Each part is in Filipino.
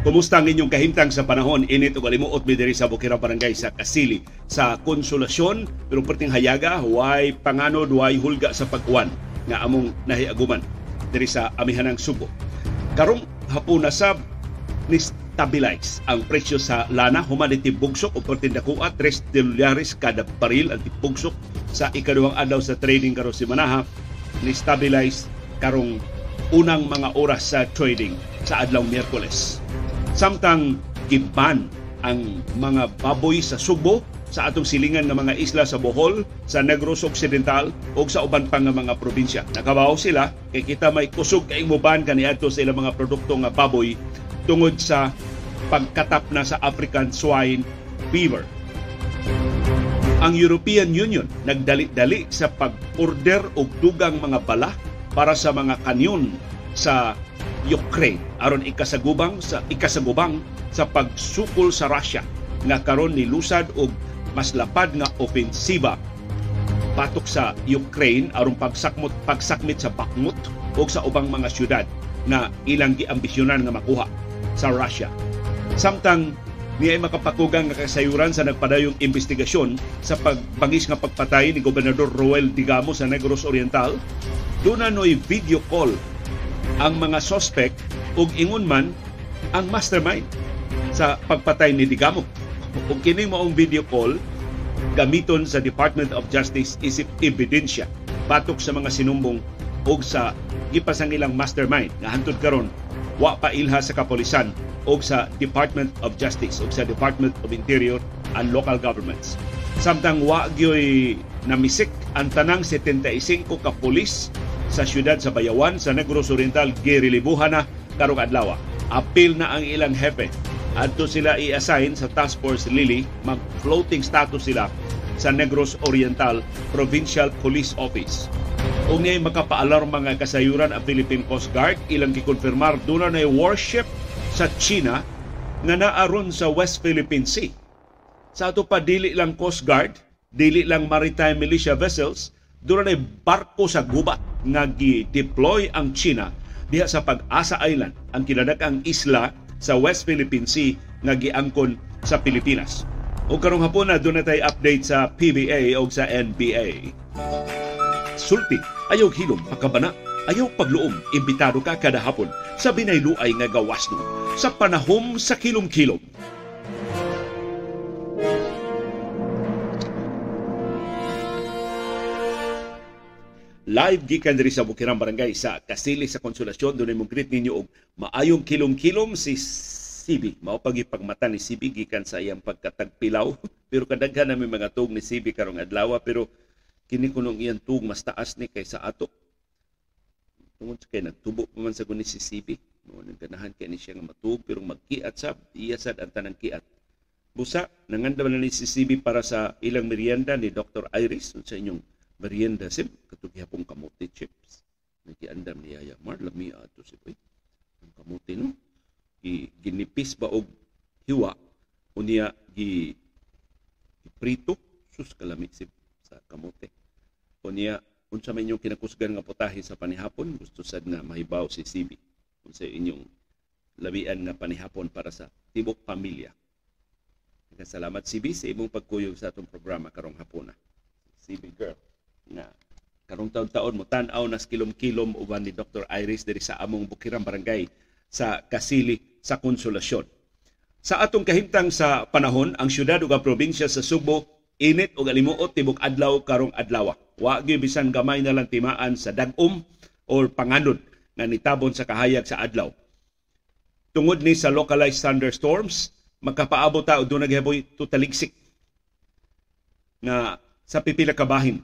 Kumusta ang inyong kahimtang sa panahon? Init o kalimuot mi diri sa Bukira Barangay sa Kasili sa Konsolasyon pero perting hayaga way panganod way hulga sa pagkuan nga among nahiaguman diri sa amihanang Subo. Karong hapon na sab ni stabilize ang presyo sa lana human iti bugsok o perting dakuha 3 dolyares kada baril ang tibugsok sa ikaduhang adlaw sa trading karon si Manaha ni stabilize karong unang mga oras sa trading sa adlaw Miyerkules samtang giban ang mga baboy sa Subo sa atong silingan ng mga isla sa Bohol, sa Negros Occidental o sa uban pang mga probinsya. Nakabaw sila kay kita may kusog kay muban kaniadto sa ilang mga produkto nga baboy tungod sa pagkatap na sa African swine fever. Ang European Union nagdali-dali sa pag-order og dugang mga bala para sa mga kanyon sa Ukraine aron ikasagubang sa ikasagubang sa pagsukol sa Russia nga karon ni lusad og mas lapad nga ofensiba patok sa Ukraine aron pagsakmot pagsakmit sa Bakhmut o sa ubang mga syudad na ilang giambisyonan nga makuha sa Russia. Samtang niya ay makapakugang nga kasayuran sa nagpadayong investigasyon sa pagbangis nga pagpatay ni Gobernador Roel Digamo sa Negros Oriental, doon na no'y video call ang mga suspect ug ingon man ang mastermind sa pagpatay ni Digamo. Kung kini mo ang video call, gamiton sa Department of Justice isip ebidensya batok sa mga sinumbong og sa gipasang ilang mastermind nga hantud karon wa pa ilha sa kapolisan o sa Department of Justice o sa Department of Interior and local governments. Samtang wa gyoy namisik ang tanang 75 ka pulis sa siyudad sa Bayawan sa Negros Oriental girilibuhan na karong adlaw. Apil na ang ilang hepe. Adto sila i-assign sa Task Force Lily, mag-floating status sila sa Negros Oriental Provincial Police Office. Kung niya'y makapaalarma nga kasayuran ang Philippine Coast Guard, ilang gikonfirmar doon na warship sa China nga naaron sa West Philippine Sea. Sa ato pa dili lang Coast Guard, dili lang maritime militia vessels, doon na barko sa gubat nga gi-deploy ang China diha sa Pag-asa Island, ang kinadakang isla sa West Philippine Sea nga giangkon sa Pilipinas. O karong hapon na doon na tayo update sa PBA o sa NBA. Sulti, ayaw hilom, pakabana, ayaw pagluom, imbitado ka kada hapon sa binayluay nga gawas no, sa panahom sa kilom-kilom. Live gikan diri sa Bukirang Barangay sa Kasili sa Konsolasyon dunay mo greet ninyo og maayong kilom-kilom si Sibi. Mao pagi pagmata ni Sibi gikan sa iyang pagkatagpilaw pero kadaghan na may mga tug ni Sibi karong adlaw pero kini kunong iyang tug mas taas ni kaysa ato. Tungod kay nagtubo pa man sa kuno si Sibi. Mo nang ganahan kay ni siya nga matug pero magkiat sab iya sad ang tanang kiat. Busa nanganda na ni si Sibi para sa ilang merienda ni Dr. Iris sa inyong merienda sim katong gihapon kamote chips. Nagiandam ni Yaya Mar. Lami ato si Boy. Ang kamote no? Gi ginipis ba og hiwa? Unya gi prito sus kalami si sa kamote. Unya unsa man inyong kinakusgan nga putahe sa panihapon? Gusto sad nga mahibaw si Sibi. Unsa inyong labian nga panihapon para sa tibok pamilya. Salamat Sibi sa imong pagkuyog sa atong programa karong hapon na. Sibi girl na karong taon-taon mo tan-aw nas kilom-kilom uban ni Dr. Iris diri sa among Bukirang Barangay sa Kasili sa Konsolasyon. Sa atong kahimtang sa panahon, ang syudad ug ang probinsya sa Subo init ug alimuot tibok adlaw karong adlaw. Wa gyud bisan gamay na lang timaan sa dagom or panganod nga nitabon sa kahayag sa adlaw. Tungod ni sa localized thunderstorms, magkapaabot ta og dunay gihaboy tutaligsik nga sa pipila ka bahin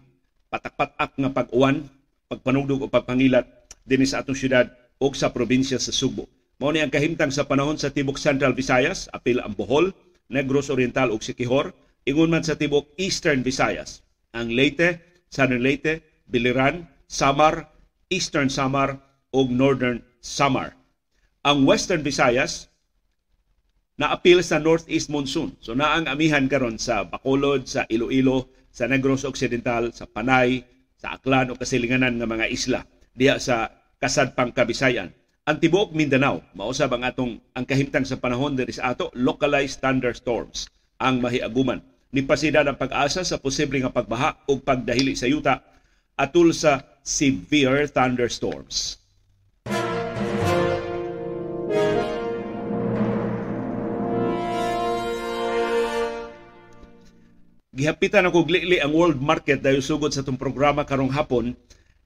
patak-patak nga pag-uwan, pagpanugdog o pagpangilat dinhi sa atong syudad o sa probinsya sa Subo. Mao ni ang kahimtang sa panahon sa tibok Central Visayas, apil ang Bohol, Negros Oriental ug Siquijor, ingon man sa tibok Eastern Visayas, ang Leyte, Southern Leyte, Biliran, Samar, Eastern Samar ug Northern Samar. Ang Western Visayas na-appeal sa northeast monsoon. So naang amihan karon sa Bacolod, sa Iloilo, sa Negros Occidental, sa Panay, sa Aklan o kasilinganan ng mga isla diya sa Kasadpang Kabisayan. ang tibuok Mindanao mausab ang atong ang kahimtang sa panahon diri sa ato localized thunderstorms ang mahiaguman ni pasida ang pag-asa sa posible nga pagbaha ug pagdahili sa yuta atul sa severe thunderstorms. Gihapitan ako glili ang world market dahil sugod sa itong programa karong hapon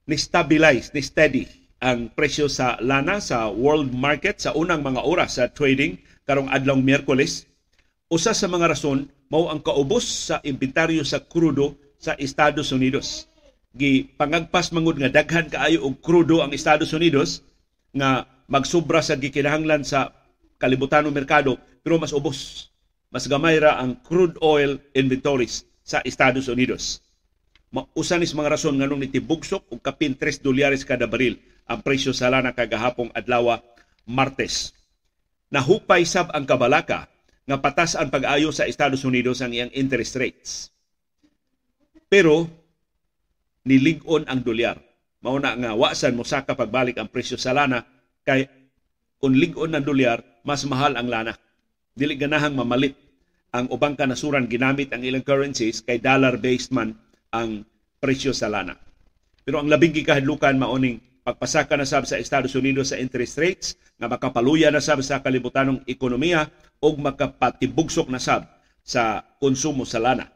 ni stabilize, ni steady ang presyo sa lana sa world market sa unang mga oras sa trading karong adlaw Miyerkules. Usa sa mga rason mao ang kaubos sa inventaryo sa krudo sa Estados Unidos. Gi pangagpas mangud nga daghan kaayo og krudo ang Estados Unidos nga magsubra sa gikinahanglan sa kalibutanong merkado pero mas ubos. Mas gamay ra ang crude oil inventories sa Estados Unidos. Usa ni mga rason nganong nitibugsok og kapin 3 dolyares kada baril ang presyo sa lana kagahapong adlaw Martes. Nahupay sab ang kabalaka nga patas ang pag-ayo sa Estados Unidos ang iyang interest rates. Pero nilig-on ang dolyar. Mao na nga wasan mo saka pagbalik ang presyo sa lana kay kung lig-on ang dolyar mas mahal ang lana. Dili ganahang mamalit ang ubang kanasuran ginamit ang ilang currencies kay dollar based man ang presyo sa lana. Pero ang labing gikahadlukan maoning pagpasaka na sab sa Estados Unidos sa interest rates nga makapaluya na sab sa kalibutanong ekonomiya o makapatibugsok na sab sa konsumo sa lana.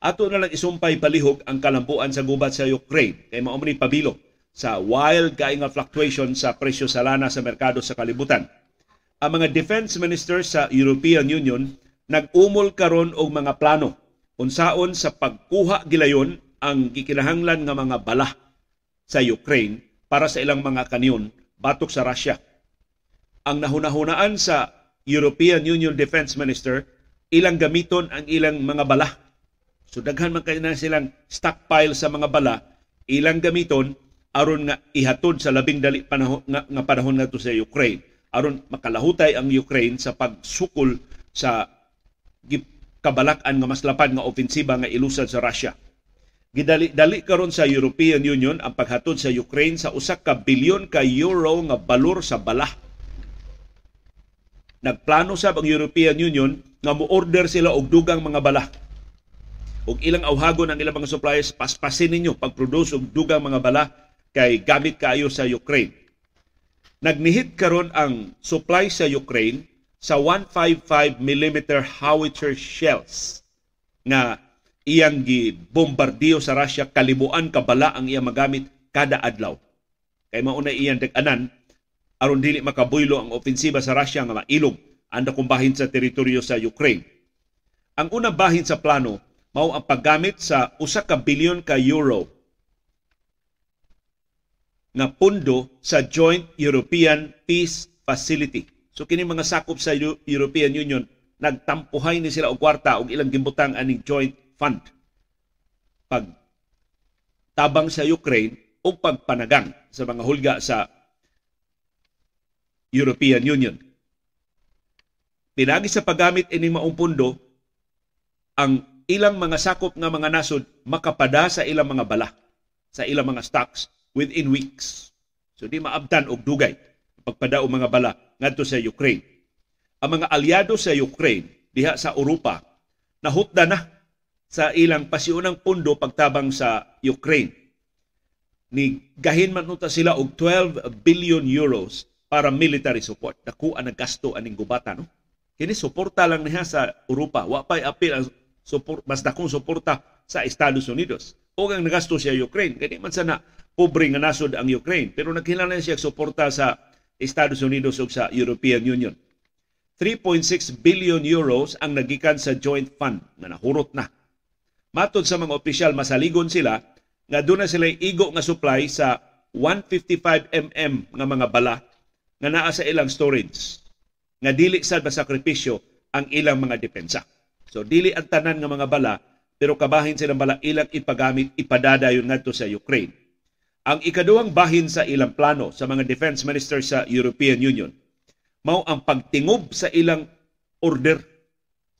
Ato na lang isumpay palihog ang kalampuan sa gubat sa Ukraine kay mao ni pabilo sa wild kay nga fluctuation sa presyo sa lana sa merkado sa kalibutan. Ang mga defense ministers sa European Union nag-umol karon og mga plano unsaon sa pagkuha gilayon ang gikinahanglan nga mga bala sa Ukraine para sa ilang mga kanyon batok sa Russia. Ang nahunahunaan sa European Union Defense Minister, ilang gamiton ang ilang mga bala. So daghan man kayo na silang stockpile sa mga bala, ilang gamiton aron nga ihatod sa labing dali panahon nga, nga panahon ngadto sa Ukraine aron makalahutay ang Ukraine sa pagsukol sa kabalak-an nga mas lapad nga ofensiba nga ilusad sa Russia. Gidali-dali karon sa European Union ang paghatod sa Ukraine sa usa ka bilyon ka euro nga balor sa bala. Nagplano sab ang European Union nga mo-order sila og dugang mga bala. Og ilang awhagon ang ilang mga suppliers paspasin ninyo pag-produce og dugang mga bala kay gamit kaayo sa Ukraine. Nagnihit karon ang supply sa Ukraine sa 155 mm howitzer shells nga iyang gibombardiyo sa Russia kalibuan kabala ang iyang magamit kada adlaw. Kay mauna iyang dag-anan aron dili makabuylo ang ofensiba sa Russia nga mailog ang dakong bahin sa teritoryo sa Ukraine. Ang unang bahin sa plano mao ang paggamit sa usa ka bilyon ka euro nga pundo sa Joint European Peace Facility. So kini mga sakop sa European Union nagtampuhay ni sila og kwarta og ilang gimbutang aning joint fund pag tabang sa Ukraine o pagpanagang sa mga hulga sa European Union. Pinagi sa paggamit ini maong pundo ang ilang mga sakop nga mga nasod makapada sa ilang mga bala, sa ilang mga stocks within weeks. So di maabtan og dugay pagpada og mga bala ngadto sa Ukraine. Ang mga aliado sa Ukraine diha sa Europa nahutda na sa ilang pasiunang pundo pagtabang sa Ukraine. Ni gahin man sila og 12 billion euros para military support. Dako ang nagasto aning gubata no. Kini suporta lang niya sa Europa. Wa pay apil ang support mas dakong suporta sa Estados Unidos. O ang nagasto siya Ukraine. Kani man sana pobre nga nasod ang Ukraine. Pero naghinala siya suporta sa Estados Unidos ug sa European Union. 3.6 billion euros ang nagikan sa joint fund na nahurot na Matod sa mga opisyal, masaligon sila nga doon na sila igo nga supply sa 155 mm nga mga bala nga naa sa ilang storage nga dili sad sakripisyo ang ilang mga depensa. So dili ang tanan nga mga bala pero kabahin silang bala ilang ipagamit ipadadayon ngadto sa Ukraine. Ang ikaduhang bahin sa ilang plano sa mga defense ministers sa European Union mao ang pagtingob sa ilang order.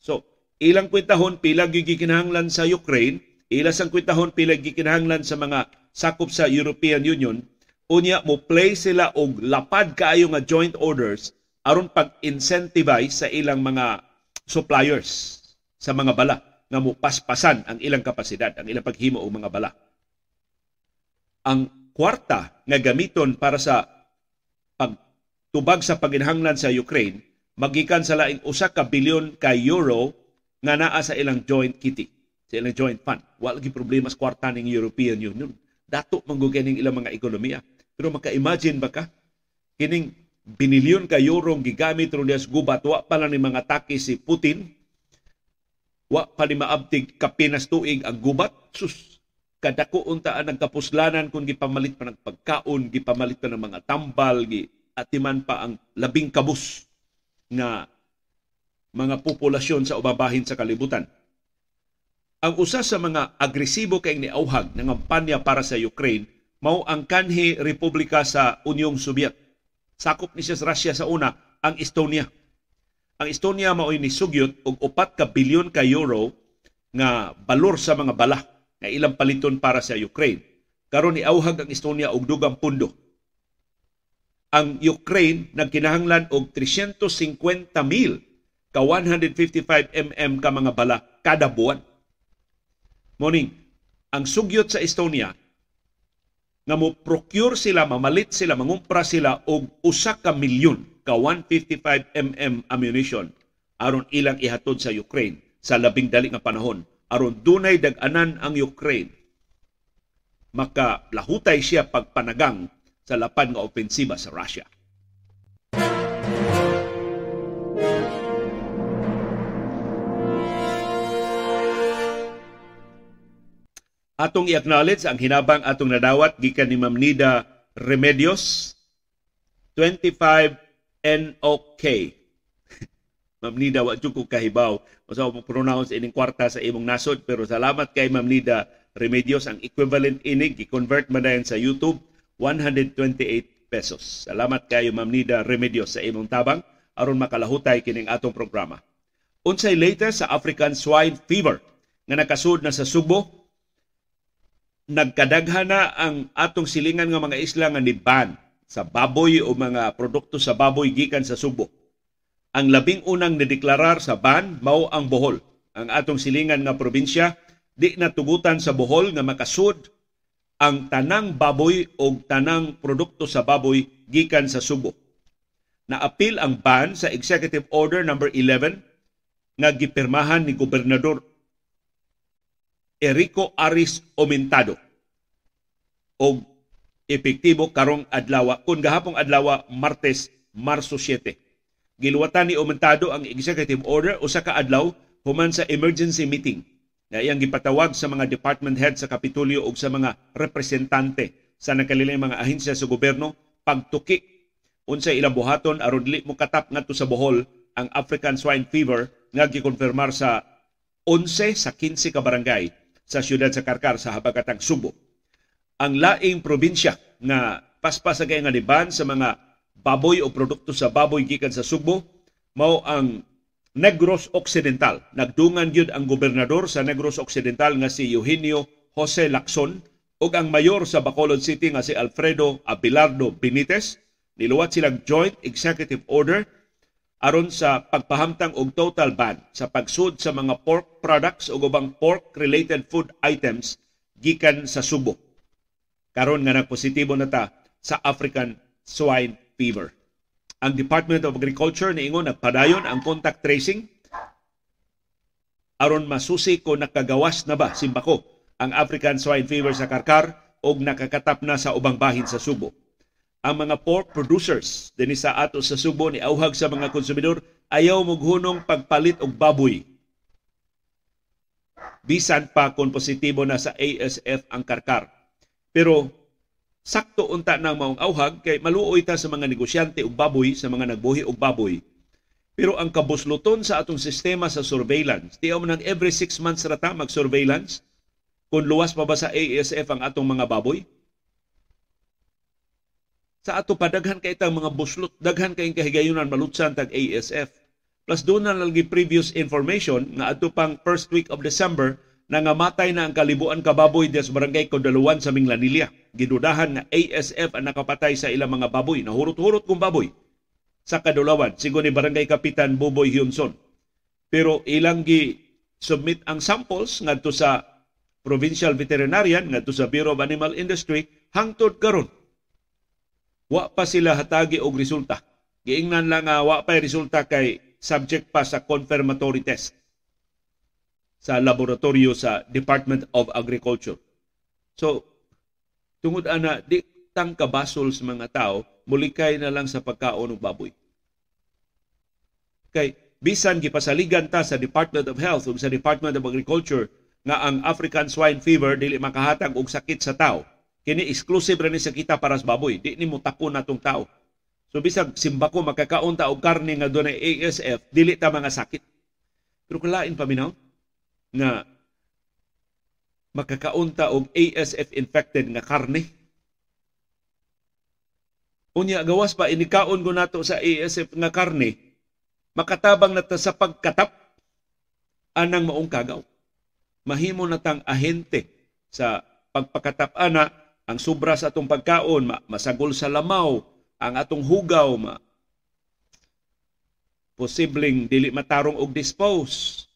So ilang kwentahon pila gikinahanglan sa Ukraine, ila sang kwentahon pila gikinahanglan sa mga sakop sa European Union unya mo play sila og lapad kaayo nga joint orders aron pag-incentivize sa ilang mga suppliers sa mga bala nga mo paspasan ang ilang kapasidad, ang ilang paghimo og mga bala. Ang kwarta nga gamiton para sa pagtubag sa paginhanglan sa Ukraine magikan sa laing usa ka bilyon ka euro nga naa sa ilang joint kitty, sa ilang joint fund. Wala gi problema sa kwarta ning European Union. Dato manggugay ning ilang mga ekonomiya. Pero maka-imagine ba ka kining binilyon ka euro gigamit ron gubat wa pa lang ni mga taki si Putin wa pa ni kapinas tuig ang gubat sus kadako unta ang nagkapuslanan kung gipamalit pa ng pagkaon gipamalit pa ng mga tambal gi atiman pa ang labing kabus nga mga populasyon sa ubabahin sa kalibutan. Ang usa sa mga agresibo kay niauhag ng kampanya para sa Ukraine mao ang kanhi republika sa Unyong Soviet. Sakop ni sa Russia sa una ang Estonia ang Estonia mao'y ni sugyot og upat ka bilyon ka euro nga balor sa mga bala nga ilang paliton para sa Ukraine. Karon ni auhag ang Estonia og dugang pundo. Ang Ukraine nagkinahanglan og 350 mil ka 155 mm ka mga bala kada buwan. Morning, ang sugyot sa Estonia nga mo procure sila, mamalit sila, mangumpra sila og usa ka milyon ka 155 mm ammunition aron ilang ihatod sa Ukraine sa labing dali nga panahon aron dunay dag-anan ang Ukraine maka lahutay siya pagpanagang sa lapad nga opensiba sa Russia. Atong i-acknowledge ang hinabang atong nadawat gikan ni Ma'am Nida Remedios 25 NOK. Ma'am Nida, wa ko kahibaw. Masa mo pronounce ining kwarta sa imong nasod. Pero salamat kay Ma'am Nida Remedios. Ang equivalent inig, i-convert man dayon sa YouTube, 128 pesos. Salamat kayo Ma'am Nida Remedios sa imong tabang aron makalahutay kining atong programa. Unsay latest sa African swine fever nga nakasud na sa Subo, nagkadaghan na ang atong silingan nga mga isla nga ni ban sa baboy o mga produkto sa baboy gikan sa Subo. Ang labing unang nideklarar sa ban mao ang Bohol. Ang atong silingan nga probinsya di natugutan sa Bohol nga makasud ang tanang baboy o tanang produkto sa baboy gikan sa Subo. Naapil ang ban sa Executive Order number 11 nga gipirmahan ni Gobernador Erico Aris Omentado og epektibo karong adlaw. Kun gahapong adlaw Martes Marso 7. Giluwatan ni Aumentado ang executive order usa ka adlaw human sa emergency meeting. Na iyang gipatawag sa mga department head sa Kapitolyo ug sa mga representante sa nakalilang mga ahensya sa gobyerno pagtuki. Unsay ilang buhaton aron dili mo katap ngadto sa Bohol ang African swine fever nga gikonfirmar sa 11 sa 15 ka barangay sa siyudad sa Karkar sa habagatang Subo ang laing probinsya nga paspas sa nga liban sa mga baboy o produkto sa baboy gikan sa Subo mao ang Negros Occidental. Nagdungan gyud ang gobernador sa Negros Occidental nga si Eugenio Jose Lacson ug ang mayor sa Bacolod City nga si Alfredo Abelardo Benitez niluwat silang joint executive order aron sa pagpahamtang og total ban sa pagsud sa mga pork products o ubang pork related food items gikan sa Subo karon nga nagpositibo na ta sa African swine fever. Ang Department of Agriculture niingon nagpadayon ang contact tracing aron masusi ko nakagawas na ba simbako ang African swine fever sa Karkar o nakakatap na sa ubang bahin sa Subo. Ang mga pork producers dinhi sa ato sa Subo ni auhag sa mga konsumidor ayaw moghunong pagpalit og baboy. Bisan pa kung positibo na sa ASF ang Karkar pero sakto unta nang maong auhag kay maluoy ta sa mga negosyante og baboy sa mga nagbuhi og baboy. Pero ang kabusluton sa atong sistema sa surveillance, tiyaw man every 6 months rata mag-surveillance kung luwas pa ba sa ASF ang atong mga baboy? Sa ato padaghan kay itang mga buslot, daghan kay kahigayunan malutsan tag ASF. Plus doon na lagi previous information nga ato pang first week of December nangamatay na ang kalibuan ka baboy sa barangay Kodaluan sa Minglanilla. Gidudahan nga ASF ang nakapatay sa ilang mga baboy. Nahurot-hurot kong baboy sa Kadulawan. Sigo ni Barangay Kapitan Buboy Hyunson. Pero ilang gi submit ang samples ngadto sa Provincial Veterinarian ngadto sa Bureau of Animal Industry hangtod karon. Wa pa sila hatagi og resulta. Giingnan lang nga wa pa resulta kay subject pa sa confirmatory test sa laboratorio sa Department of Agriculture. So, tungod ana, di tang kabasol sa mga tao, mulikay na lang sa pagkaon ng baboy. Kay, bisan gipasaligan ta sa Department of Health ug sa Department of Agriculture nga ang African swine fever dili makahatag og sakit sa tao. Kini exclusive ra ni sa kita para sa baboy, di ni mo tapon natong tao. So bisag simbako makakaon ta og karne nga dunay ASF, dili ta mga sakit. Pero kulain paminaw, nga makakaunta og ASF infected nga karne. Unya gawas pa inikaon ko nato sa ASF nga karne, makatabang na ta sa pagkatap anang maong kagaw. Mahimo na tang ahente sa pagpakatap ana ang sobra sa atong pagkaon, masagol sa lamaw, ang atong hugaw, ma posibleng dili matarong og dispose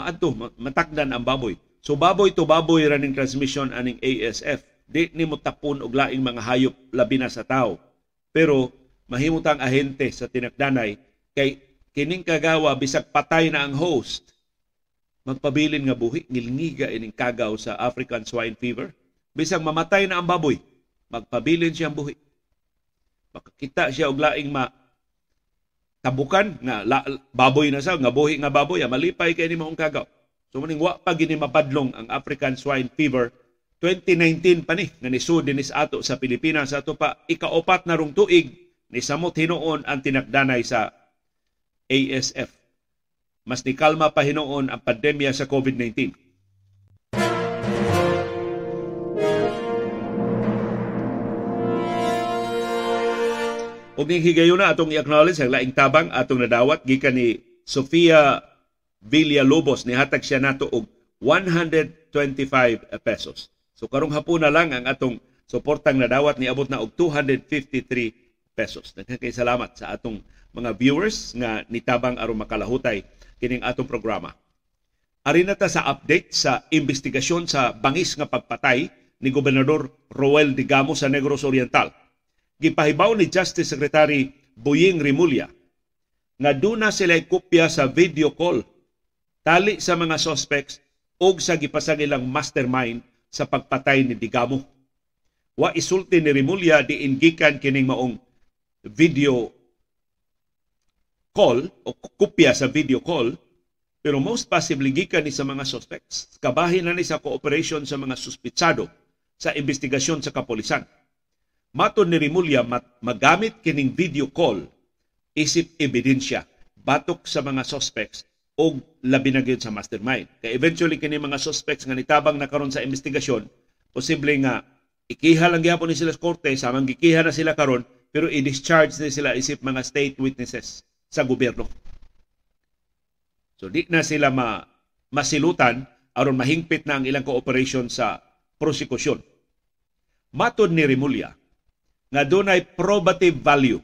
maadto matakdan ang baboy. So baboy to baboy running transmission aning ASF. Di ni mo tapon og laing mga hayop labi na sa tao. Pero mahimutang ahente sa tinakdanay kay kining kagawa bisag patay na ang host magpabilin nga buhi ngilngiga ining kagaw sa African swine fever bisag mamatay na ang baboy magpabilin siyang buhi makakita siya og laing ma tabukan nga la, baboy na sa nga buhi nga baboy malipay kay ni maong kagaw. So maning wa pa gini mapadlong ang African swine fever. 2019 pa ni nga nisud dinis ato sa Pilipinas. Ato pa ikaapat na rong tuig ni samot hinuon ang tinakdanay sa ASF mas ni kalma pa hinuon ang pandemya sa COVID-19 Ug ning higayuna atong i-acknowledge ang laing tabang atong nadawat gikan ni Sofia Villalobos ni hatag siya nato og 125 pesos. So karong hapon na lang ang atong suportang nadawat ni abot na og 253 pesos. Nagkakay salamat sa atong mga viewers nga nitabang aron makalahutay kining atong programa. Ari na ta sa update sa investigasyon sa bangis nga pagpatay ni Gobernador Roel Digamo sa Negros Oriental gipahibaw ni Justice Secretary Boying Rimulya nga duna sila kopya sa video call tali sa mga suspects o sa gipasag ilang mastermind sa pagpatay ni Digamo. Wa isulti ni Rimulya di ingikan kining maong video call o kopya sa video call pero most possibly gikan ni sa mga suspects. Kabahin na ni sa cooperation sa mga suspitsado sa investigasyon sa kapolisan Maton ni Rimulya magamit kining video call isip ebidensya batok sa mga suspects o labi na sa mastermind. Kaya eventually kini mga suspects nga nitabang na karon sa investigasyon, posible nga ikiha lang gyapon ni sila sa korte, samang gikiha na sila karon pero i-discharge ni sila isip mga state witnesses sa gobyerno. So di na sila ma masilutan aron mahingpit na ang ilang cooperation sa prosekusyon. Matod ni Rimulya, nga dunay probative value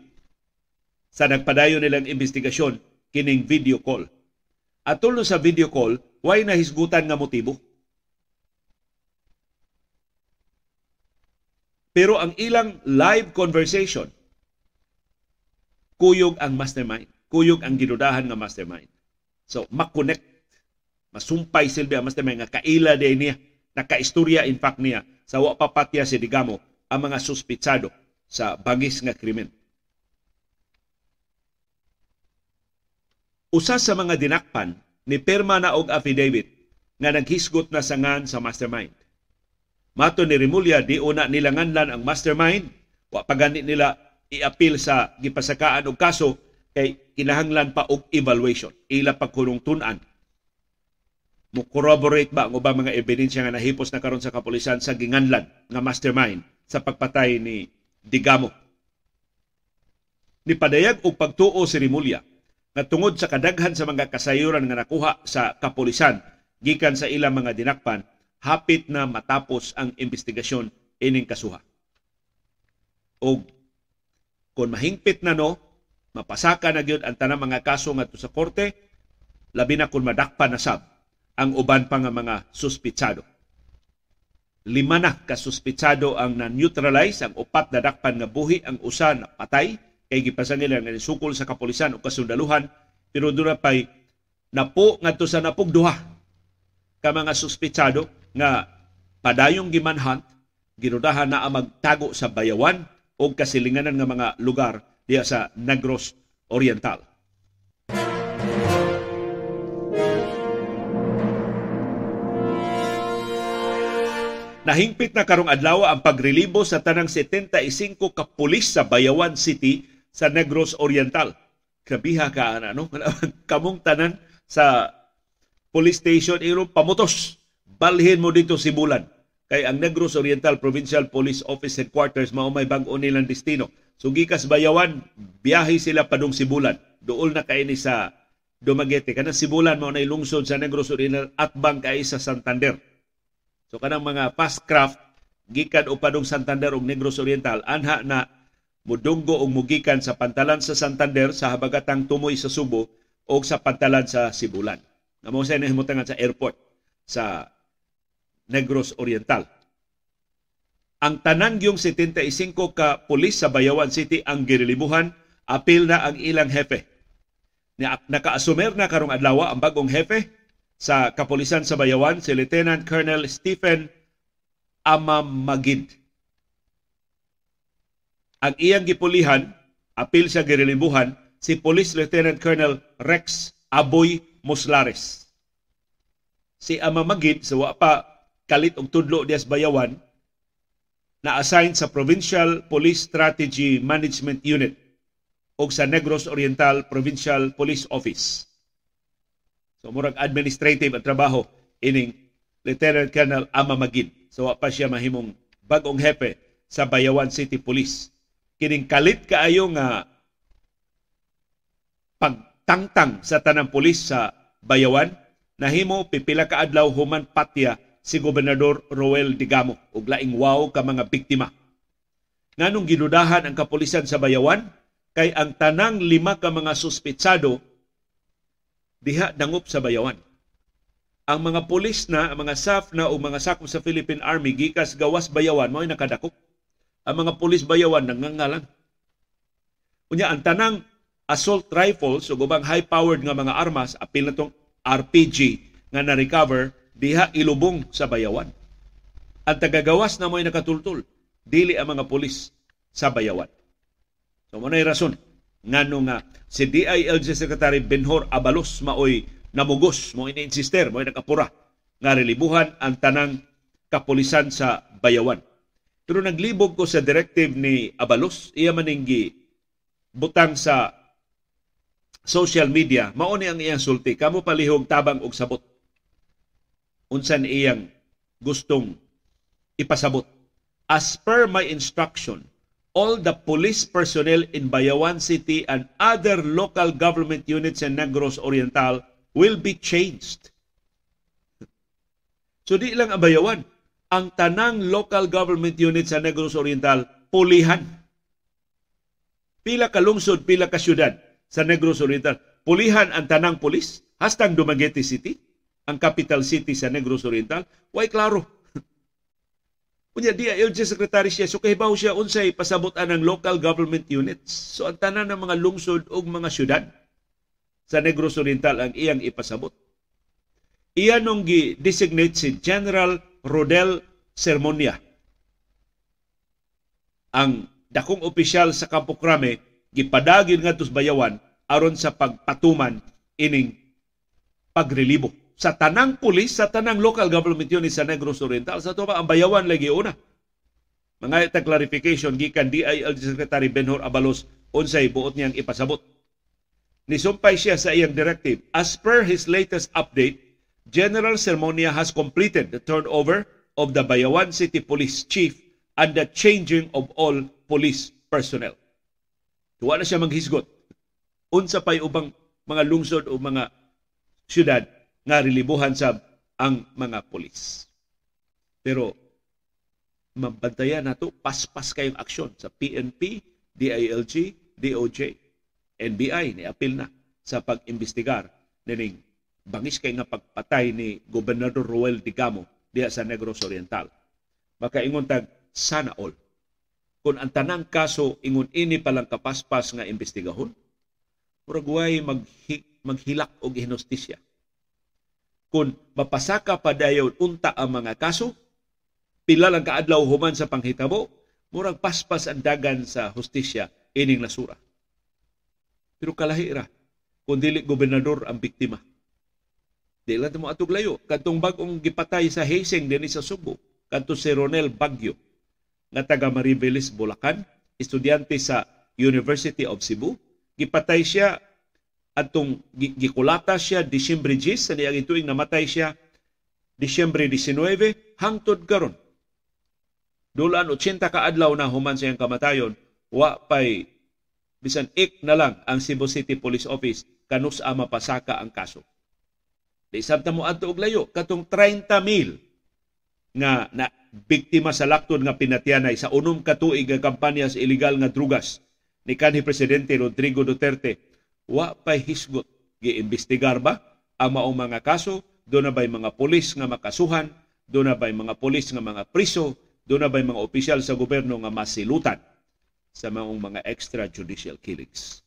sa nagpadayon nilang investigasyon kining video call. At tulo sa video call, way nahisgutan nga motibo. Pero ang ilang live conversation, kuyog ang mastermind. Kuyog ang ginudahan nga mastermind. So, makonect, masumpay silbi ang mastermind nga kaila day niya, nakaistorya in fact niya sa wa papatya si Digamo ang mga suspitsado sa bangis nga krimen. Usa sa mga dinakpan ni perma na og affidavit nga naghisgot na sangan sa mastermind. Mato ni Rimulya di una nilanganlan ang mastermind, wa pa nila i-appeal sa gipasakaan og kaso kay kinahanglan pa og evaluation. Ila pagkulong tunan mo corroborate ba ang ubang mga ebidensya nga nahipos na karon sa kapulisan sa ginganlan nga mastermind sa pagpatay ni digamo. Nipadayag og pagtuo si Rimulya nga tungod sa kadaghan sa mga kasayuran nga nakuha sa kapulisan gikan sa ilang mga dinakpan hapit na matapos ang investigasyon ining kasuha. O kung mahingpit na no, mapasaka na gyud ang tanang mga kaso ngadto sa korte, labi na kung madakpan na sab ang uban pa nga mga suspitsado. Lima na kasuspitsado ang na-neutralize, ang upat na dakpan nga buhi, ang usa na patay, kay gipasangil nga sukol sa kapulisan o kasundaluhan, pero doon pa'y napo ngadto sa napog duha ka mga suspitsado nga padayong gimanhunt, ginudahan na magtago sa bayawan o kasilinganan nga mga lugar diya sa Negros Oriental. Nahingpit na karong adlaw ang pagrelibo sa tanang 75 ka pulis sa Bayawan City sa Negros Oriental. Kabiha ka ano, kamong tanan sa police station iro pamutos. Balhin mo dito si Bulan kay ang Negros Oriental Provincial Police Office Headquarters mao may bag-o nilang destino. So gikas Bayawan, biyahe sila padung Sibulan. Duol na kay ni sa Dumaguete. Kanang Sibulan mao na lungsod sa Negros Oriental at bang kay sa Santander. So kanang mga fast craft gikan o padung Santander ug Negros Oriental anha na mudunggo og mugikan sa pantalan sa Santander sa habagatang tumoy sa Subo o sa pantalan sa Sibulan. Namo sa nahimutangan sa airport sa Negros Oriental. Ang tanan yung 75 ka pulis sa Bayawan City ang girilibuhan, apil na ang ilang hepe. Nakaasumer na karong adlaw ang bagong hepe sa kapulisan sa Bayawan, si Lieutenant Colonel Stephen Amamagid. Ang iyang gipulihan, apil sa girilibuhan, si Police Lieutenant Colonel Rex Aboy Muslares. Si Amamagid, sa so pa kalit og tudlo dias bayawan na assign sa Provincial Police Strategy Management Unit o sa Negros Oriental Provincial Police Office. So murag administrative ang trabaho ining Lieutenant Colonel Ama Magid. So pa siya mahimong bagong hepe sa Bayawan City Police. Kining kalit kaayo nga pagtangtang sa tanang pulis sa Bayawan nahimo pipila ka adlaw human patya si Gobernador Roel Digamo ug laing wow ka mga biktima. Nganong ginudahan ang kapulisan sa Bayawan kay ang tanang lima ka mga suspitsado diha dangop sa Bayawan. Ang mga pulis na, ang mga SAF na o mga sakop sa Philippine Army gikas gawas Bayawan mo'y nakadakop. Ang mga pulis Bayawan nangangalan. Unya ang tanang assault rifles o gubang high-powered nga mga armas apil na tong RPG nga na-recover diha ilubong sa bayawan. Ang tagagawas na mo'y nakatultul, dili ang mga pulis sa bayawan. So mo rason ngano nga si DILG Secretary Benhor Abalos maoy namugos mo ini-insister mo nakapura nga relibuhan ang tanang kapulisan sa bayawan. Pero naglibog ko sa directive ni Abalos, iya maninggi butang sa social media, mao ni ang iyang sulti, kamo palihog tabang og sabot unsan iyang gustong ipasabot. As per my instruction, all the police personnel in Bayawan City and other local government units in Negros Oriental will be changed. So di lang ang Bayawan, ang tanang local government units sa Negros Oriental pulihan. Pila ka lungsod, pila ka syudad sa Negros Oriental. Pulihan ang tanang pulis, hastang Dumaguete City ang capital city sa Negros Oriental, way klaro. Unya di LG Secretary siya, so kahibaw siya unsay pasabotan ng local government units. So ang tanan ng mga lungsod o mga syudad sa Negros Oriental ang iyang ipasabot. Iyan nung gi-designate si General Rodel Sermonia. Ang dakong opisyal sa Campo Crame gipadagin nga bayawan aron sa pagpatuman ining pagrelibo sa tanang pulis, sa tanang local government unit sa Negros Oriental, sa tuwa ang bayawan lagi una. Mga ita clarification gikan DILG Secretary Benhor Abalos unsay buot niyang ipasabot. Nisumpay siya sa iyang directive. As per his latest update, General Sermonia has completed the turnover of the Bayawan City Police Chief and the changing of all police personnel. Tuwa na siya maghisgot. Unsa pa'y ubang mga lungsod o mga syudad nga relibuhan sa ang mga polis. Pero mabantayan nato paspas kayong aksyon sa PNP, DILG, DOJ, NBI ni apil na sa pag-imbestigar nining bangis kay nga pagpatay ni Gobernador Roel Digamo diha sa Negros Oriental. Makaingon tag sana all. Kung ang tanang kaso ingon ini palang kapaspas nga imbestigahon, murag way maghi, maghilak og hinustisya. Kung mapasaka pa dayon unta ang mga kaso, pila lang kaadlaw human sa panghitabo, murag paspas ang dagan sa hustisya ining nasura. Pero kalahira, kung dili gobernador ang biktima Di lang mo atog layo. Katong bagong gipatay sa Hasing din sa Subo. Kanto si Ronel Bagyo nga taga Maribeles, Bulacan. Estudyante sa University of Cebu. Gipatay siya atong gikulata siya Disyembre 10 sa niyang ituing namatay siya Disyembre 19 hangtod karon. Dulan 80 ka adlaw na human sa iyang kamatayon, wa pay bisan ik na lang ang Cebu City Police Office kanus ama pasaka ang kaso. Di sabta mo adto og layo katong 30 mil nga na biktima sa lakton nga pinatyanay sa unom ka tuig nga kampanya sa illegal nga drugas ni kanhi presidente Rodrigo Duterte wa pay hisgot. Giimbestigar ba ang maong mga kaso? Do na bay mga pulis nga makasuhan? Do na bay mga pulis nga mga priso? Do na bay mga opisyal sa gobyerno nga masilutan sa maong mga extrajudicial killings.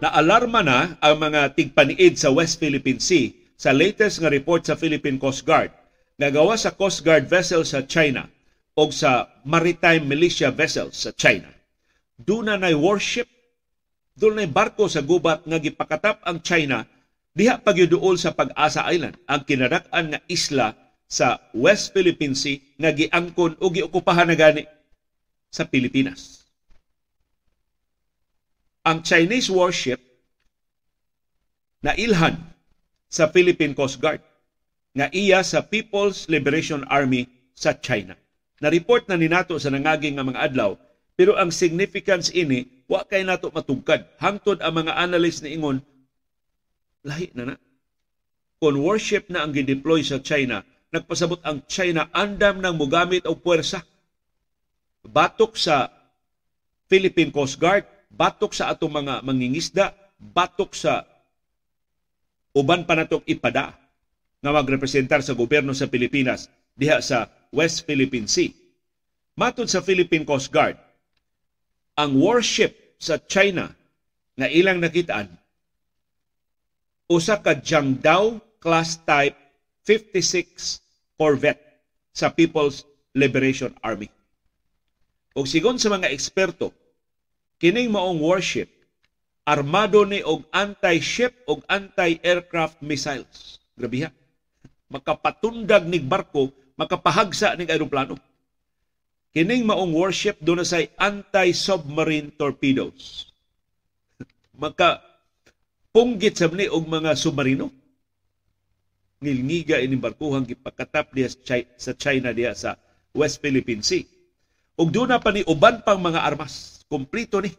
Naalarma na ang mga tigpaniid sa West Philippine Sea sa latest nga report sa Philippine Coast Guard nga gawa sa Coast Guard vessel sa China o sa maritime militia vessels sa China. Doon na nay warship, doon na barko sa gubat nga gipakatap ang China diha pagyuduol sa Pag-asa Island, ang kinadak-an nga isla sa West Philippine Sea nga giangkon o giokupahan na gani sa Pilipinas ang Chinese warship na ilhan sa Philippine Coast Guard nga iya sa People's Liberation Army sa China. Na-report na ni nato sa nangaging nga mga adlaw, pero ang significance ini, wa kay nato matugkad. Hangtod ang mga analyst ni ingon, lahi na na. Kung warship na ang gideploy sa China, nagpasabot ang China andam ng mugamit o puwersa. Batok sa Philippine Coast Guard, batok sa atong mga mangingisda, batok sa uban pa natong ipada nga magrepresentar sa gobyerno sa Pilipinas diha sa West Philippine Sea. Matod sa Philippine Coast Guard, ang warship sa China na ilang nakitaan usa ka Jiangdao class type 56 corvette sa People's Liberation Army. O sigon sa mga eksperto, kining maong warship armado ni og anti-ship og anti-aircraft missiles. Grabe. Makapatundag nig barko, makapahagsa nig aeroplano. Kining maong warship do na say anti-submarine torpedoes. Maka punggit sa ni og mga submarino. Ngilngiga ini barkuhang gipakatap diya sa China diya sa West Philippine Sea. Ug doon na pa ni uban pang mga armas Kumplito ni.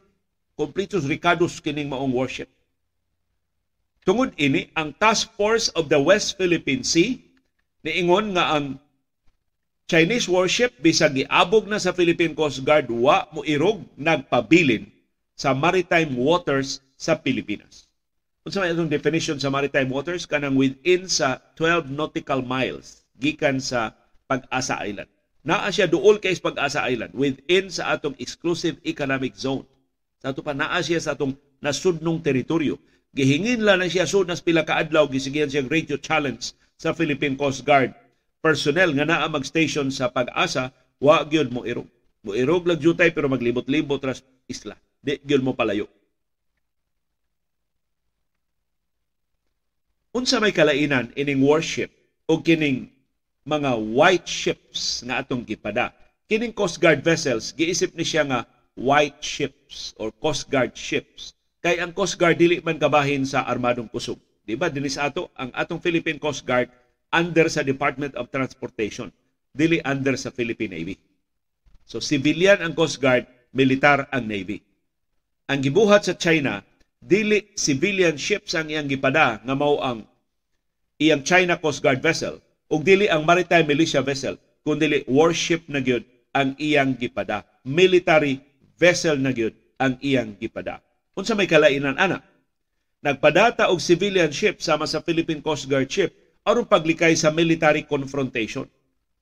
Kumplitos ricados kining maong worship. Tungod ini, ang Task Force of the West Philippine Sea niingon nga ang Chinese warship bisag giabog na sa Philippine Coast Guard wa mo irog nagpabilin sa maritime waters sa Pilipinas. Unsa may itong definition sa maritime waters kanang within sa 12 nautical miles gikan sa Pag-asa Island. Naa siya duol kay Pag-asa Island within sa atong exclusive economic zone. Sa ato pa naa siya sa atong nasudnong teritoryo. Gihingin la na siya sud nas pila ka adlaw gisigyan siya radio challenge sa Philippine Coast Guard. Personnel nga naa mag-station sa Pag-asa wa gyud mo irog. Mo irog lag jutay pero maglibot-libot ras isla. Di gyud mo palayo. Unsa may kalainan ining warship o kining mga white ships nga atong gipada. Kining Coast Guard vessels, giisip ni siya nga white ships or Coast Guard ships. Kay ang Coast Guard dili man kabahin sa armadong kusog. Di ba? Dinis ato, ang atong Philippine Coast Guard under sa Department of Transportation. Dili under sa Philippine Navy. So civilian ang Coast Guard, militar ang Navy. ang gibuhat sa China dili civilian ships ang iyang gipada nga mao ang iyang China Coast Guard vessel ug dili ang maritime militia vessel kundi warship na gyud ang iyang gipada military vessel na gyud ang iyang gipada unsa may kalainan ana nagpadata og civilian ship sama sa Philippine Coast Guard ship aron paglikay sa military confrontation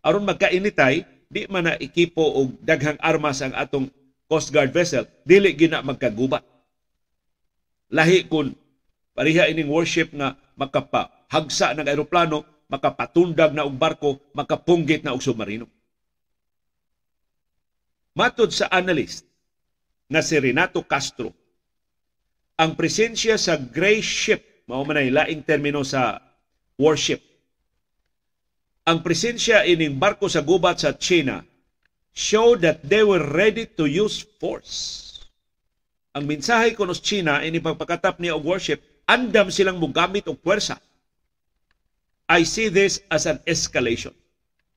aron magkainitay di man na ikipo og daghang armas ang atong Coast Guard vessel, dili gina magkagubat. Lahi kun pariha ining warship nga makapahagsa ng aeroplano, makapatundag na og barko, makapunggit na og submarino. Matod sa analyst na si Renato Castro, ang presensya sa gray ship, mao man laing termino sa warship, ang presensya ining barko sa gubat sa China show that they were ready to use force. Ang mensahe kuno sa China ini pagpakatap ni og worship, andam silang mugamit og puwersa. I see this as an escalation.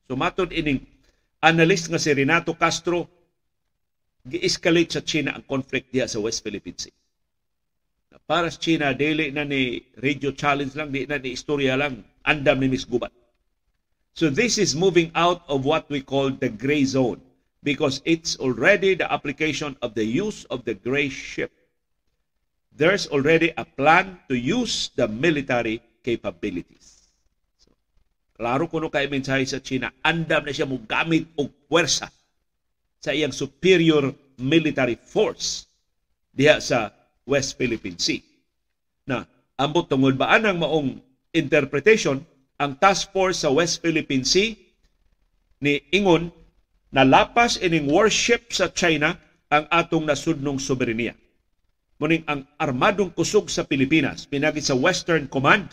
So matod ining analyst nga si Renato Castro, gi-escalate sa China ang conflict diha sa West Philippine Sea. Para sa China, dili na ni radio challenge lang, di na ni istorya lang, andam ni Miss Gubat. So this is moving out of what we call the gray zone because it's already the application of the use of the gray ship. There's already a plan to use the military capabilities. So, klaro kuno kay mensahe sa China, andam na siya mo gamit og puwersa sa iyang superior military force diha sa West Philippine Sea. Na ambot tungod ba anang maong interpretation ang task force sa West Philippine Sea ni Ingon na lapas ining warship sa China ang atong nasudnong soberenya. Muning ang armadong kusog sa Pilipinas pinagi sa Western Command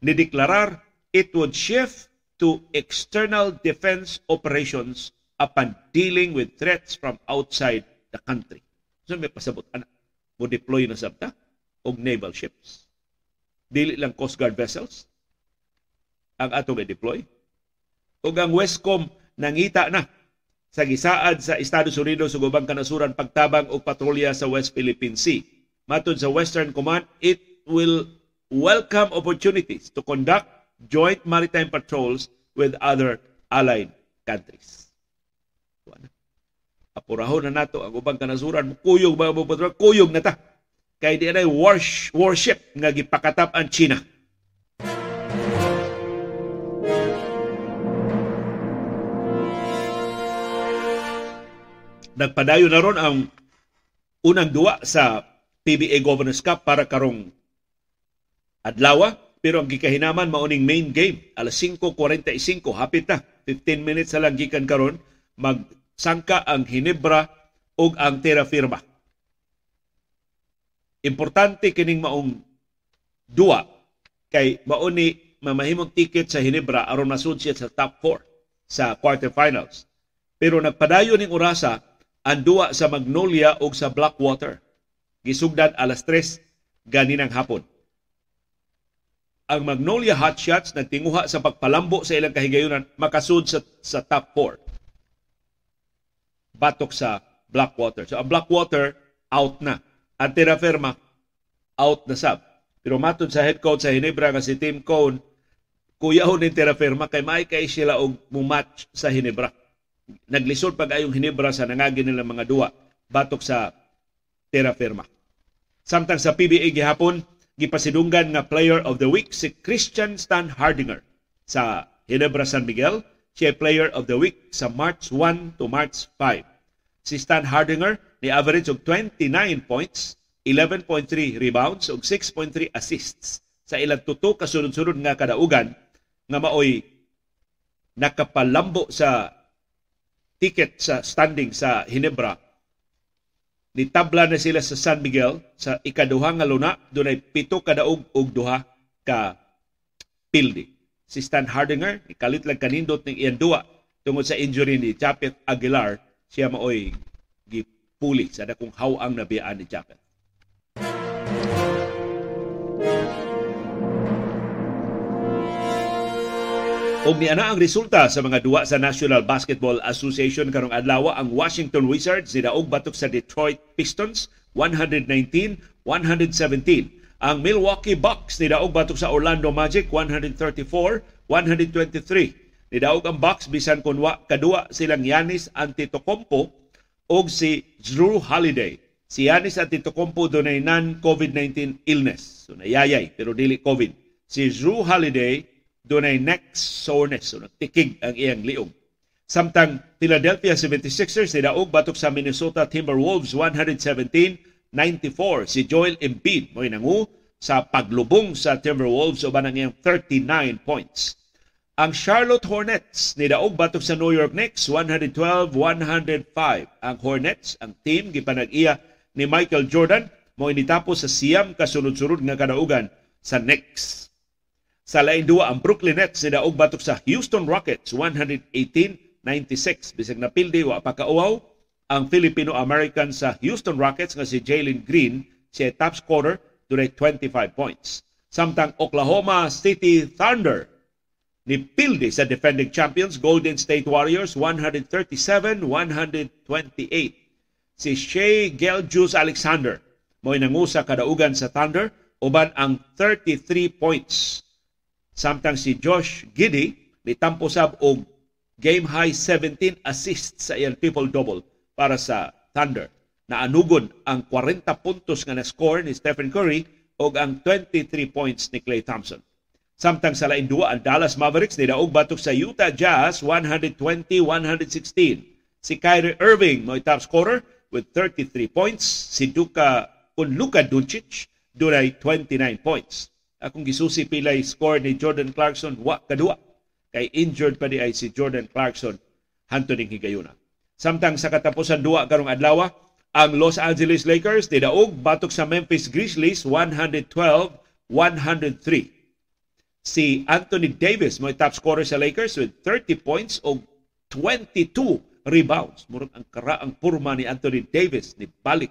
ni deklarar it would shift to external defense operations upon dealing with threats from outside the country. So may pasabot ana mo deploy na sabta og naval ships. Dili lang Coast Guard vessels, ang atong i-deploy. Ug ang Westcom nangita na sa gisaad sa Estados Unidos ug ubang kanasuran pagtabang og patrolya sa West Philippine Sea. Matod sa Western Command, it will welcome opportunities to conduct joint maritime patrols with other allied countries. Apurahon na nato ang ubang kanasuran, kuyog mga patrol, kuyog na ta. Kay di na warship nga gipakatap ang China nagpadayo na ron ang unang duwa sa PBA Governors Cup para karong adlaw pero ang gikahinaman mauning main game alas 5:45 hapit na 15 minutes sa lang gikan karon magsangka ang Hinebra ug ang Terra Firma. Importante kining maong duwa kay mauni mamahimong ticket sa Hinebra aron masud siya sa top 4 sa quarterfinals. Pero nagpadayon ning orasa ang duwa sa Magnolia ug sa Blackwater. Gisugdan alas 3 ganinang hapon. Ang Magnolia Hotshots nagtinguha sa pagpalambo sa ilang kahigayunan makasud sa, sa top 4. Batok sa Blackwater. So ang Blackwater out na. Ang Terra Firma out na sab. Pero matod sa head coach sa Hinebra nga si Tim Cone, kuyahon ni Terra Firma kay may kay sila og mumatch sa Hinebra naglisod pag ayong hinebra sa nangagi nila mga duwa batok sa terra firma. Samtang sa PBA gihapon, gipasidunggan nga player of the week si Christian Stan Hardinger sa Hinebra San Miguel. Siya player of the week sa March 1 to March 5. Si Stan Hardinger ni average og 29 points, 11.3 rebounds ug 6.3 assists sa ilang tuto kasunod-sunod nga kadaugan nga maoy nakapalambo sa ticket sa standing sa Hinebra. Nitabla na sila sa San Miguel sa ikaduha nga luna, dunay pito kadaog og duha ka pildi. Si Stan Hardinger, ikalit lang kanindot ng iyang duwa tungod sa injury ni Chapet Aguilar, siya maoy gipuli sa dakong hawang nabiyaan ni Chapet. Og niana ang resulta sa mga duwa sa National Basketball Association karong adlaw ang Washington Wizards nidaog batok sa Detroit Pistons 119, 117. Ang Milwaukee Bucks nidaog batok sa Orlando Magic 134, 123. Nidaog ang Bucks bisan kun wa kadua silang Yanis Antetokounmpo og si Drew Holiday. Si Yanis Antetokounmpo dunay non-COVID-19 illness. So nayayay pero dili COVID. Si Drew Holiday dunay neck soreness. So nagtikig ang iyang liog. Samtang Philadelphia 76ers nidaog batok sa Minnesota Timberwolves 117-94. Si Joel Embiid mo nangu sa paglubong sa Timberwolves uban ang iyang 39 points. Ang Charlotte Hornets nidaog batok sa New York Knicks 112-105. Ang Hornets, ang team gipanag-iya ni Michael Jordan mo initapos sa siyam kasunod-sunod nga kadaugan sa Knicks. Sa lain duwa ang Brooklyn Nets nidaog batok sa Houston Rockets 118 96. Bisag napildi wa pa kauaw ang Filipino-American sa Houston Rockets nga si Jalen Green siya top scorer dunay 25 points. Samtang Oklahoma City Thunder ni pildi sa defending champions Golden State Warriors 137-128. Si Shea Geljus Alexander mo nangusa kadaugan sa Thunder uban ang 33 points. Samtang si Josh Giddy nitampo sab og game high 17 assists sa iyang triple double para sa Thunder. Naanugod ang 40 puntos nga na-score ni Stephen Curry o ang 23 points ni Klay Thompson. Samtang sa lain duwa, ang Dallas Mavericks nidaog batok sa Utah Jazz 120-116. Si Kyrie Irving mo top scorer with 33 points. Si Duka kun Luka Doncic dunay 29 points. Akong gisusi pilay score ni Jordan Clarkson wa kadua kay injured pa di ay si Jordan Clarkson hanto ning higayuna. Samtang sa katapusan duwa karong adlaw, ang Los Angeles Lakers tidaog batok sa Memphis Grizzlies 112-103. Si Anthony Davis mo top scorer sa Lakers with 30 points o 22 rebounds. Murag ang karaang purma ni Anthony Davis ni balik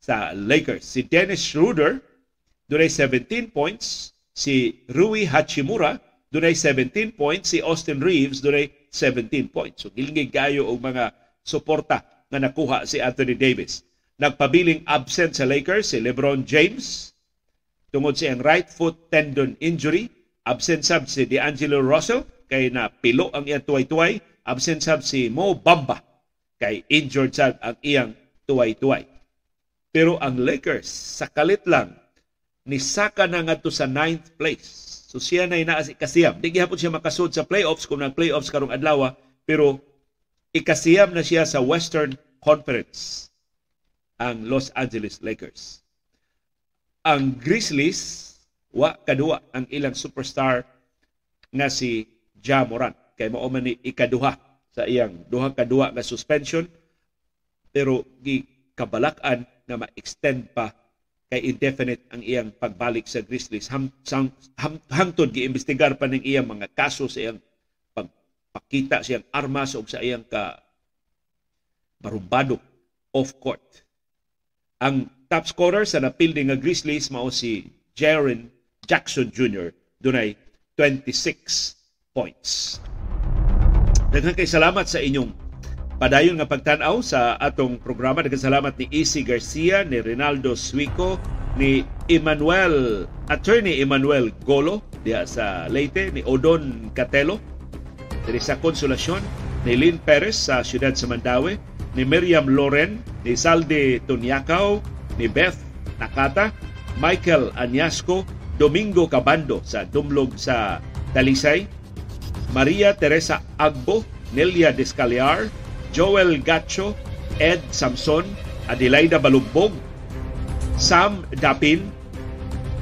sa Lakers. Si Dennis Schroeder dunay 17 points, si Rui Hachimura dunay 17 points, si Austin Reeves dunay 17 points. So gilingig kayo og mga suporta nga nakuha si Anthony Davis. Nagpabiling absent sa Lakers si LeBron James tungod sa right foot tendon injury. Absent sab si D'Angelo Russell kay na pilo ang iyang tuway-tuway. Absent sab si Mo Bamba kay injured sab ang iyang tuway-tuway. Pero ang Lakers sa kalit lang ni saka na ngadto sa ninth place So siya na ina ikasiyam. Di gihapon siya makasud sa playoffs kung nag-playoffs karong adlaw, pero ikasiyam na siya sa Western Conference ang Los Angeles Lakers. Ang Grizzlies wa kadua ang ilang superstar nga si Ja Morant kay mao man ni ikaduha sa iyang duha kadua nga suspension pero gi kabalakan na ma-extend pa kay indefinite ang iyang pagbalik sa Grizzlies ham, ham, ham, hangtod giimbestigar pa ning iyang mga kaso sa iyang pagpakita sa iyang armas o sa iyang ka barumbado off court. Ang top scorer sa napildi nga Grizzlies mao si Jaren Jackson Jr. dunay 26 points. Daghang kay salamat sa inyong Padayon nga pagtanaw sa atong programa. Nagkasalamat ni Easy Garcia, ni Rinaldo Suico, ni Emmanuel, Attorney Emmanuel Golo diya sa Leyte, ni Odon Catelo, diri sa Konsolasyon, ni Lynn Perez sa Siyudad sa Mandawi, ni Miriam Loren, ni Salde Tunyakaw, ni Beth Nakata, Michael Anyasco, Domingo Cabando sa Dumlog sa Talisay, Maria Teresa Agbo, Nelia Descaliar, Joel Gacho, Ed Samson, Adelaida Balugbog, Sam Dapin,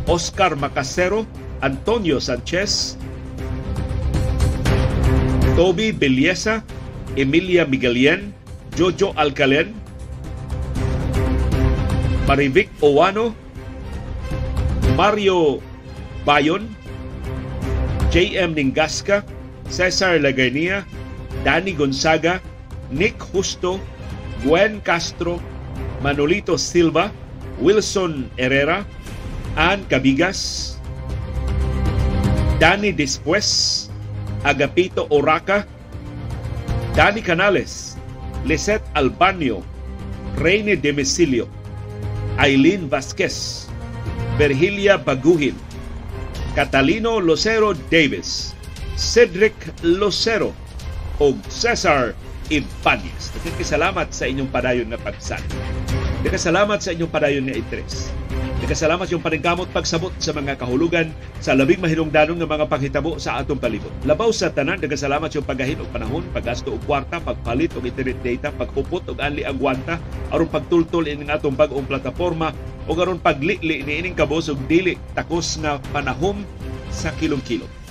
Oscar Macasero, Antonio Sanchez, Toby Beliesa, Emilia Miguelien, Jojo Alcalen, Marivic Owano, Mario Bayon, JM Ningasca, Cesar Lagania, Danny Gonzaga, Nick Justo, Gwen Castro, Manolito Silva, Wilson Herrera, Ann Cabigas, Danny Despues, Agapito Oraca, Danny Canales, Lisette Albanio, Reine Demesilio, Eileen Vasquez, Virgilia Baguhin, Catalino Lucero Davis, Cedric Lucero o Cesar Ibanez. Nagkakasalamat sa inyong padayon na pagsali. Nagkasalamat sa inyong padayon na interes. Nagkasalamat yung paningkamot pagsabot sa mga kahulugan sa labing mahinungdanon ng mga panghitabo sa atong palibot. Labaw sa tanan, nagkasalamat yung paggahin og panahon, paggasto og kwarta, pagpalit og internet data, pagupot og anli ang gwanta, aron pagtultol ining atong bag-ong plataporma o aron paglili ni ining kabos og dili takos nga panahon sa kilom-kilom.